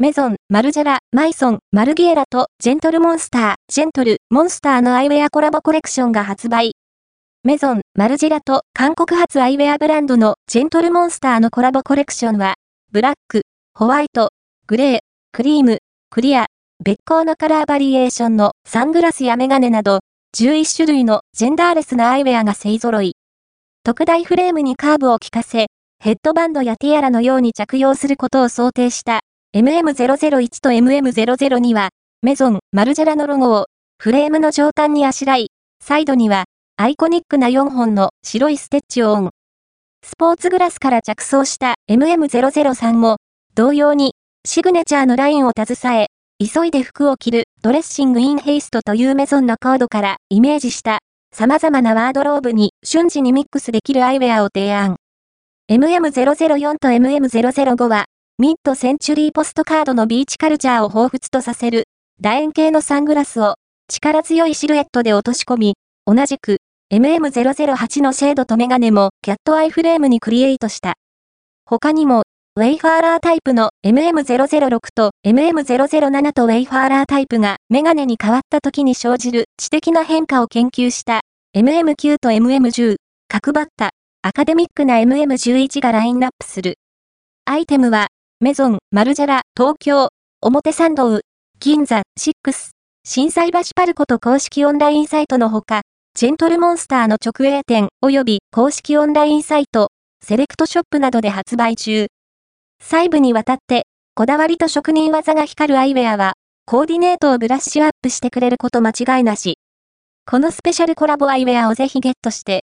メゾン、マルジェラ、マイソン、マルギエラとジェントルモンスター、ジェントル、モンスターのアイウェアコラボコレクションが発売。メゾン、マルジェラと韓国発アイウェアブランドのジェントルモンスターのコラボコレクションは、ブラック、ホワイト、グレー、クリーム、クリア、別光のカラーバリエーションのサングラスやメガネなど、11種類のジェンダーレスなアイウェアが勢揃い。特大フレームにカーブを効かせ、ヘッドバンドやティアラのように着用することを想定した MM001 と MM002 は、メゾン、マルジェラのロゴをフレームの上端にあしらい、サイドにはアイコニックな4本の白いステッチをオン。スポーツグラスから着想した MM003 も、同様にシグネチャーのラインを携え、急いで服を着るドレッシングインヘイストというメゾンのコードからイメージした様々なワードローブに瞬時にミックスできるアイウェアを提案。MM004 と MM005 はミッドセンチュリーポストカードのビーチカルチャーを彷彿とさせる楕円形のサングラスを力強いシルエットで落とし込み、同じく MM008 のシェードとメガネもキャットアイフレームにクリエイトした。他にもウェイファーラータイプの MM006 と MM007 とウェイファーラータイプがメガネに変わった時に生じる知的な変化を研究した MM9 と MM10、角張ったアカデミックな MM11 がラインナップする。アイテムはメゾン、マルジェラ、東京、表参道、銀座、シックス、震災橋パルコと公式オンラインサイトのほか、ジェントルモンスターの直営店及び公式オンラインサイト、セレクトショップなどで発売中。細部にわたって、こだわりと職人技が光るアイウェアは、コーディネートをブラッシュアップしてくれること間違いなし。このスペシャルコラボアイウェアをぜひゲットして、